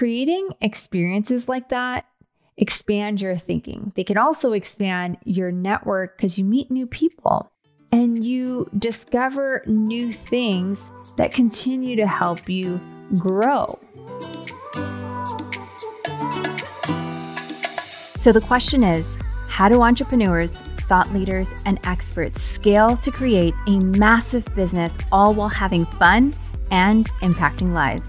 creating experiences like that expand your thinking. They can also expand your network because you meet new people and you discover new things that continue to help you grow. So, the question is how do entrepreneurs, thought leaders, and experts scale to create a massive business all while having fun and impacting lives?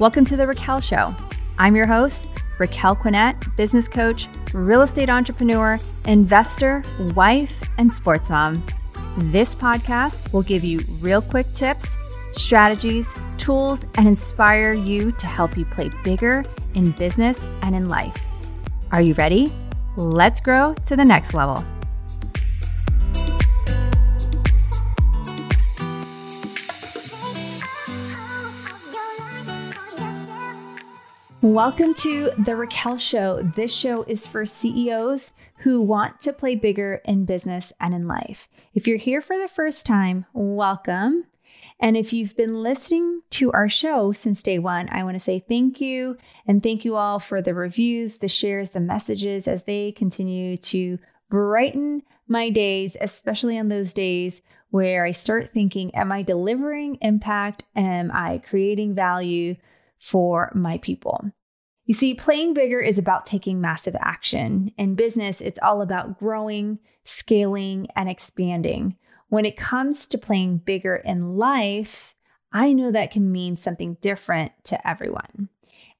Welcome to The Raquel Show. I'm your host, Raquel Quinet, business coach, real estate entrepreneur, investor, wife, and sports mom. This podcast will give you real quick tips, strategies, tools, and inspire you to help you play bigger in business and in life. Are you ready? Let's grow to the next level. Welcome to The Raquel Show. This show is for CEOs who want to play bigger in business and in life. If you're here for the first time, welcome. And if you've been listening to our show since day one, I want to say thank you. And thank you all for the reviews, the shares, the messages as they continue to brighten my days, especially on those days where I start thinking, am I delivering impact? Am I creating value? For my people. You see, playing bigger is about taking massive action. In business, it's all about growing, scaling, and expanding. When it comes to playing bigger in life, I know that can mean something different to everyone.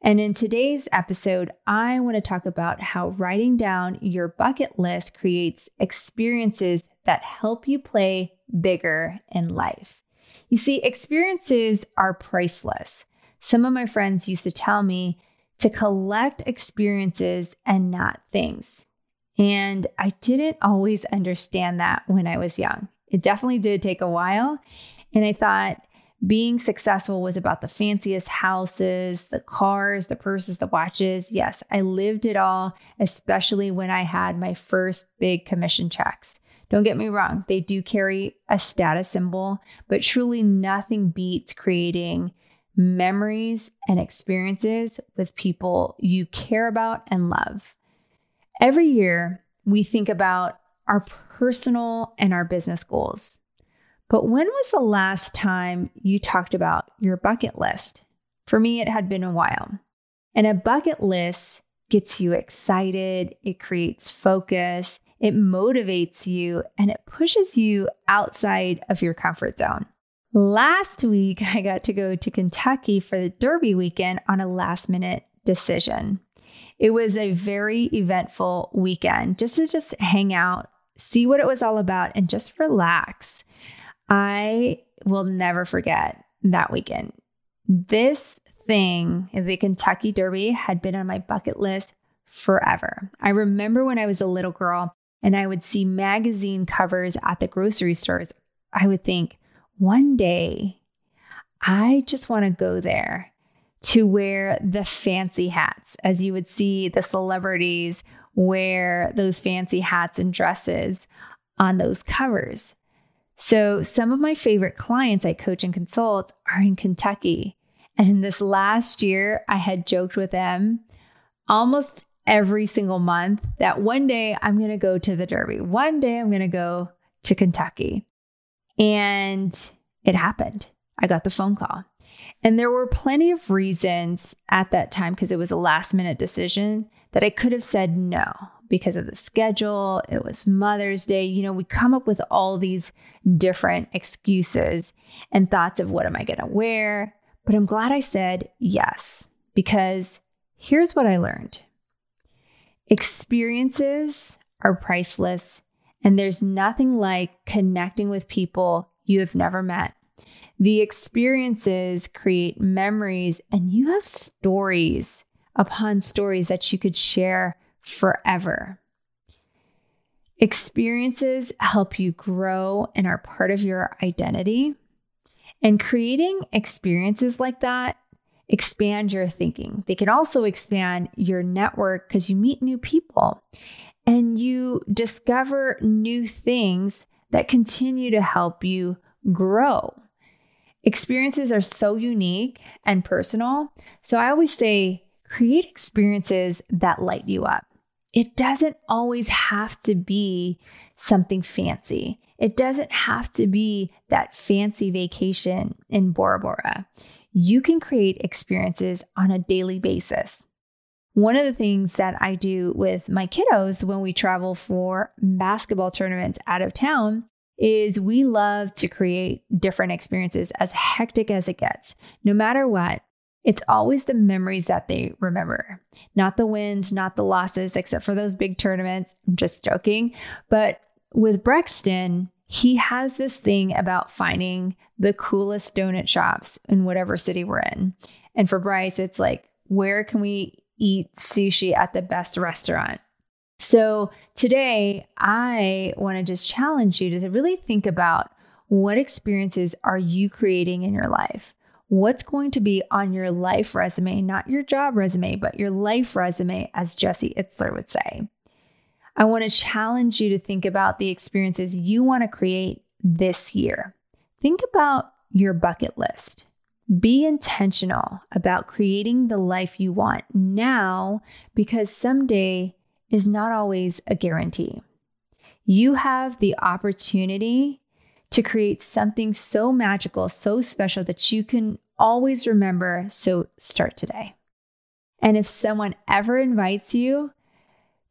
And in today's episode, I want to talk about how writing down your bucket list creates experiences that help you play bigger in life. You see, experiences are priceless. Some of my friends used to tell me to collect experiences and not things. And I didn't always understand that when I was young. It definitely did take a while. And I thought being successful was about the fanciest houses, the cars, the purses, the watches. Yes, I lived it all, especially when I had my first big commission checks. Don't get me wrong, they do carry a status symbol, but truly nothing beats creating memories and experiences with people you care about and love. Every year, we think about our personal and our business goals. But when was the last time you talked about your bucket list? For me, it had been a while. And a bucket list gets you excited, it creates focus, it motivates you, and it pushes you outside of your comfort zone. Last week, I got to go to Kentucky for the Derby weekend on a last minute decision. It was a very eventful weekend just to just hang out, see what it was all about, and just relax. I will never forget that weekend. This thing, the Kentucky Derby, had been on my bucket list forever. I remember when I was a little girl and I would see magazine covers at the grocery stores, I would think, one day I just want to go there to wear the fancy hats, as you would see the celebrities wear those fancy hats and dresses on those covers. So, some of my favorite clients I coach and consult are in Kentucky. And in this last year, I had joked with them almost every single month that one day I'm going to go to the Derby. One day I'm going to go to Kentucky. And it happened. I got the phone call. And there were plenty of reasons at that time, because it was a last minute decision, that I could have said no because of the schedule. It was Mother's Day. You know, we come up with all these different excuses and thoughts of what am I going to wear. But I'm glad I said yes, because here's what I learned experiences are priceless, and there's nothing like connecting with people you have never met. The experiences create memories, and you have stories upon stories that you could share forever. Experiences help you grow and are part of your identity. And creating experiences like that expand your thinking. They can also expand your network because you meet new people and you discover new things that continue to help you grow. Experiences are so unique and personal. So I always say create experiences that light you up. It doesn't always have to be something fancy. It doesn't have to be that fancy vacation in Bora Bora. You can create experiences on a daily basis. One of the things that I do with my kiddos when we travel for basketball tournaments out of town is we love to create different experiences as hectic as it gets. No matter what, it's always the memories that they remember, not the wins, not the losses, except for those big tournaments. I'm just joking. But with Brexton, he has this thing about finding the coolest donut shops in whatever city we're in. And for Bryce, it's like, where can we eat sushi at the best restaurant? So today, I want to just challenge you to really think about what experiences are you creating in your life? What's going to be on your life resume, not your job resume, but your life resume, as Jesse Itzler would say. I want to challenge you to think about the experiences you want to create this year. Think about your bucket list. Be intentional about creating the life you want now because someday is not always a guarantee. You have the opportunity to create something so magical, so special that you can always remember. So start today. And if someone ever invites you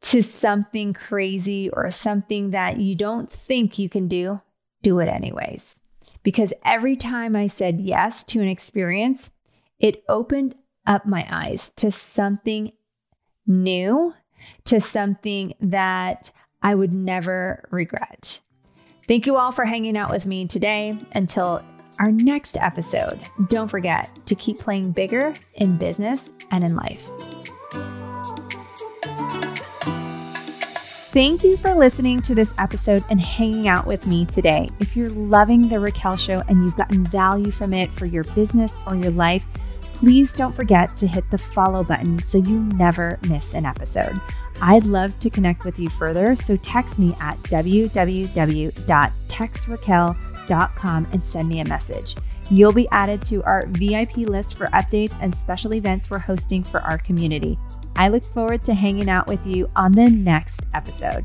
to something crazy or something that you don't think you can do, do it anyways. Because every time I said yes to an experience, it opened up my eyes to something new to something that I would never regret. Thank you all for hanging out with me today. Until our next episode, don't forget to keep playing bigger in business and in life. Thank you for listening to this episode and hanging out with me today. If you're loving The Raquel Show and you've gotten value from it for your business or your life, please don't forget to hit the follow button so you never miss an episode. I'd love to connect with you further, so text me at www.textraquel.com and send me a message. You'll be added to our VIP list for updates and special events we're hosting for our community. I look forward to hanging out with you on the next episode.